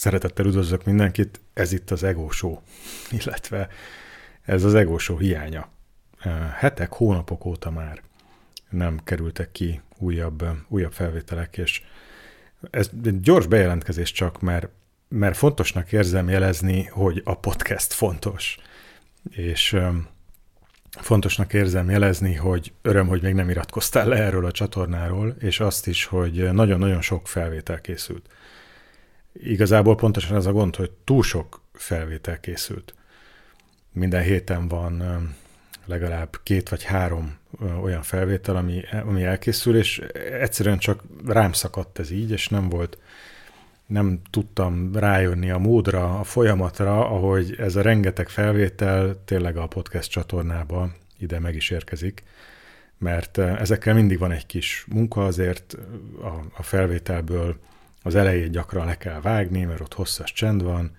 Szeretettel üdvözlök mindenkit, ez itt az Ego illetve ez az Ego hiánya. Hetek, hónapok óta már nem kerültek ki újabb, újabb felvételek, és ez gyors bejelentkezés csak, mert, mert fontosnak érzem jelezni, hogy a podcast fontos. És fontosnak érzem jelezni, hogy öröm, hogy még nem iratkoztál le erről a csatornáról, és azt is, hogy nagyon-nagyon sok felvétel készült. Igazából pontosan ez a gond, hogy túl sok felvétel készült. Minden héten van legalább két vagy három olyan felvétel, ami, ami elkészül, és egyszerűen csak rám szakadt ez így, és nem volt, nem tudtam rájönni a módra, a folyamatra, ahogy ez a rengeteg felvétel tényleg a podcast csatornába ide meg is érkezik, mert ezekkel mindig van egy kis munka, azért a, a felvételből az elejét gyakran le kell vágni, mert ott hosszas csend van,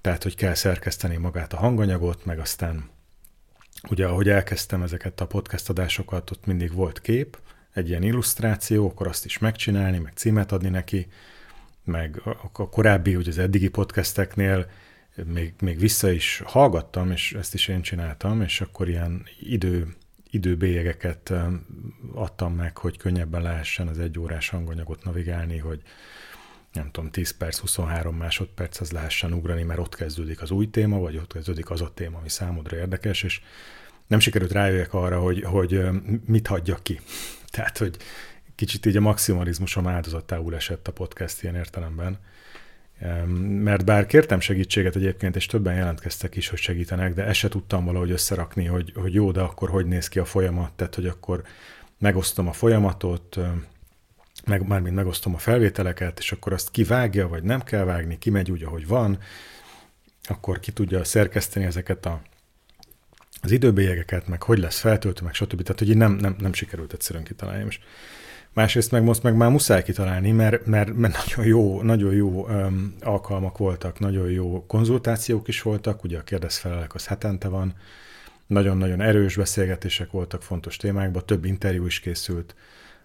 tehát hogy kell szerkeszteni magát a hanganyagot, meg aztán ugye ahogy elkezdtem ezeket a podcast adásokat, ott mindig volt kép, egy ilyen illusztráció, akkor azt is megcsinálni, meg címet adni neki, meg a korábbi, ugye az eddigi podcasteknél még, még vissza is hallgattam, és ezt is én csináltam, és akkor ilyen idő, időbélyegeket adtam meg, hogy könnyebben lehessen az egy órás hanganyagot navigálni, hogy nem tudom, 10 perc, 23 másodperc az lehessen ugrani, mert ott kezdődik az új téma, vagy ott kezdődik az a téma, ami számodra érdekes, és nem sikerült rájöjjek arra, hogy, hogy mit hagyjak ki. Tehát, hogy kicsit így a maximalizmusom áldozattául esett a podcast ilyen értelemben. Mert bár kértem segítséget egyébként, és többen jelentkeztek is, hogy segítenek, de ezt se tudtam valahogy összerakni, hogy, hogy jó, de akkor hogy néz ki a folyamat, tehát hogy akkor megosztom a folyamatot, meg, mármint megosztom a felvételeket, és akkor azt kivágja, vagy nem kell vágni, kimegy úgy, ahogy van, akkor ki tudja szerkeszteni ezeket a, az időbélyegeket, meg hogy lesz feltöltő, meg stb. Tehát, hogy így nem, nem, nem sikerült egyszerűen kitalálni. És másrészt meg most meg már muszáj kitalálni, mert, mert, mert nagyon jó, nagyon jó um, alkalmak voltak, nagyon jó konzultációk is voltak, ugye a kérdezfelelek az hetente van, nagyon-nagyon erős beszélgetések voltak fontos témákban, több interjú is készült,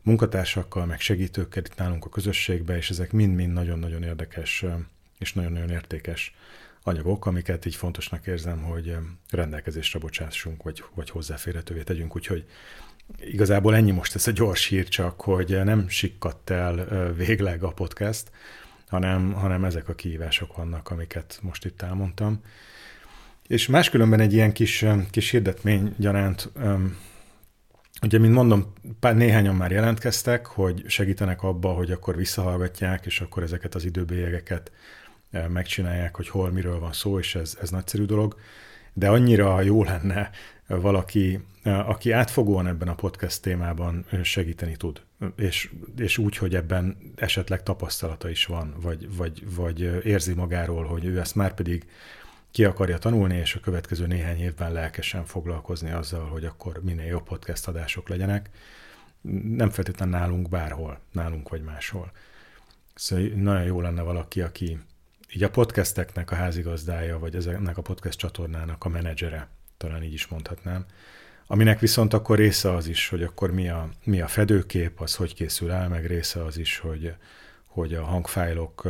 munkatársakkal, meg segítőkkel itt nálunk a közösségbe, és ezek mind-mind nagyon-nagyon érdekes és nagyon-nagyon értékes anyagok, amiket így fontosnak érzem, hogy rendelkezésre bocsássunk, vagy, vagy hozzáférhetővé tegyünk. Úgyhogy igazából ennyi most ez a gyors hír csak, hogy nem sikkadt el végleg a podcast, hanem, hanem ezek a kihívások vannak, amiket most itt elmondtam. És máskülönben egy ilyen kis, kis hirdetmény gyaránt Ugye, mint mondom, pár, néhányan már jelentkeztek, hogy segítenek abba, hogy akkor visszahallgatják, és akkor ezeket az időbélyegeket megcsinálják, hogy hol, miről van szó, és ez, ez nagyszerű dolog. De annyira jó lenne valaki, eh, aki átfogóan ebben a podcast témában segíteni tud, és, és úgy, hogy ebben esetleg tapasztalata is van, vagy, vagy, vagy érzi magáról, hogy ő ezt már pedig ki akarja tanulni, és a következő néhány évben lelkesen foglalkozni azzal, hogy akkor minél jobb podcast adások legyenek. Nem feltétlenül nálunk bárhol, nálunk vagy máshol. Szóval nagyon jó lenne valaki, aki így a podcasteknek a házigazdája, vagy ezeknek a podcast csatornának a menedzsere, talán így is mondhatnám, aminek viszont akkor része az is, hogy akkor mi a, mi a fedőkép, az hogy készül el, meg része az is, hogy, hogy a hangfájlok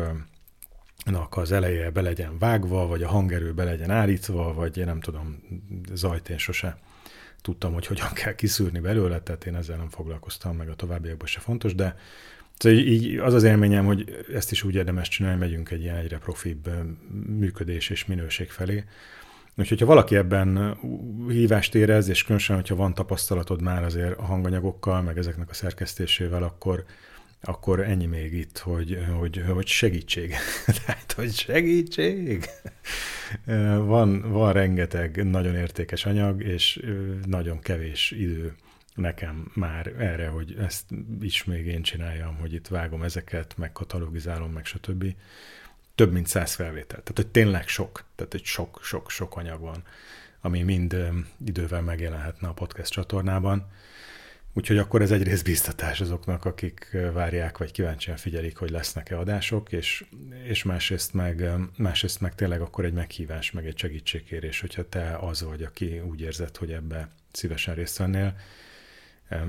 az eleje be legyen vágva, vagy a hangerő be legyen állítva, vagy én nem tudom, zajt én sose tudtam, hogy hogyan kell kiszűrni belőle, tehát én ezzel nem foglalkoztam, meg a továbbiakban se fontos, de szóval így az az élményem, hogy ezt is úgy érdemes csinálni, megyünk egy ilyen egyre profibb működés és minőség felé. Úgyhogy ha valaki ebben hívást érez, és különösen, hogyha van tapasztalatod már azért a hanganyagokkal, meg ezeknek a szerkesztésével, akkor akkor ennyi még itt, hogy, hogy, hogy segítség. Tehát, hogy segítség. Van, van rengeteg nagyon értékes anyag, és nagyon kevés idő nekem már erre, hogy ezt is még én csináljam, hogy itt vágom ezeket, meg katalogizálom, meg stb. Több mint száz felvétel. Tehát, hogy tényleg sok. Tehát, hogy sok, sok, sok anyag van, ami mind idővel megjelenhetne a podcast csatornában Úgyhogy akkor ez egyrészt biztatás azoknak, akik várják, vagy kíváncsian figyelik, hogy lesznek-e adások, és, és másrészt, meg, másrészt meg tényleg akkor egy meghívás, meg egy segítségkérés, hogyha te az vagy, aki úgy érzed, hogy ebbe szívesen részt vennél.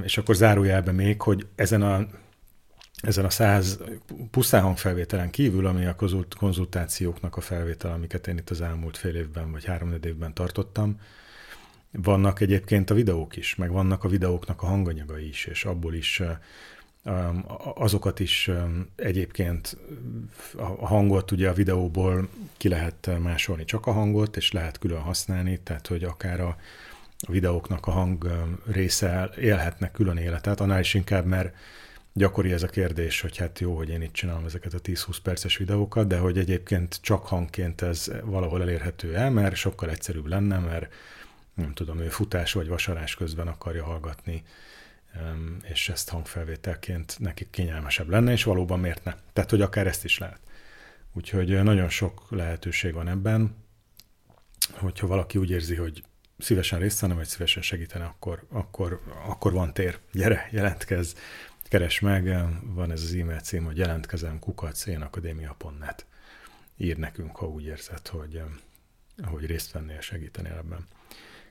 És akkor zárójelbe még, hogy ezen a ezen a száz pusztán hangfelvételen kívül, ami a konzultációknak a felvétel, amiket én itt az elmúlt fél évben vagy három évben tartottam, vannak egyébként a videók is, meg vannak a videóknak a hanganyagai is, és abból is azokat is egyébként a hangot ugye a videóból ki lehet másolni csak a hangot, és lehet külön használni, tehát hogy akár a, a videóknak a hang része élhetnek külön életet, annál is inkább, mert gyakori ez a kérdés, hogy hát jó, hogy én itt csinálom ezeket a 10-20 perces videókat, de hogy egyébként csak hangként ez valahol elérhető el, mert sokkal egyszerűbb lenne, mert nem tudom, ő futás vagy vasarás közben akarja hallgatni, és ezt hangfelvételként nekik kényelmesebb lenne, és valóban miért ne? Tehát, hogy akár ezt is lehet. Úgyhogy nagyon sok lehetőség van ebben, hogyha valaki úgy érzi, hogy szívesen részt vennem, vagy szívesen segítene, akkor, akkor, akkor van tér. Gyere, jelentkezz, keres meg, van ez az e-mail cím, hogy jelentkezem kukacénakadémia.net. Ír nekünk, ha úgy érzed, hogy, hogy részt vennél, segítenél ebben.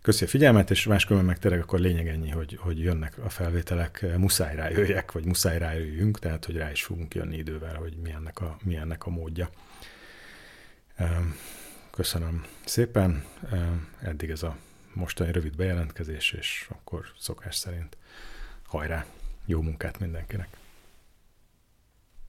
Köszi a figyelmet, és máskülönben meg tényleg akkor lényeg ennyi, hogy, hogy jönnek a felvételek, muszáj rájöjjek, vagy muszáj rájöjjünk, tehát hogy rá is fogunk jönni idővel, hogy mi ennek a, mi ennek a módja. Köszönöm szépen, eddig ez a mostani rövid bejelentkezés, és akkor szokás szerint hajrá, jó munkát mindenkinek!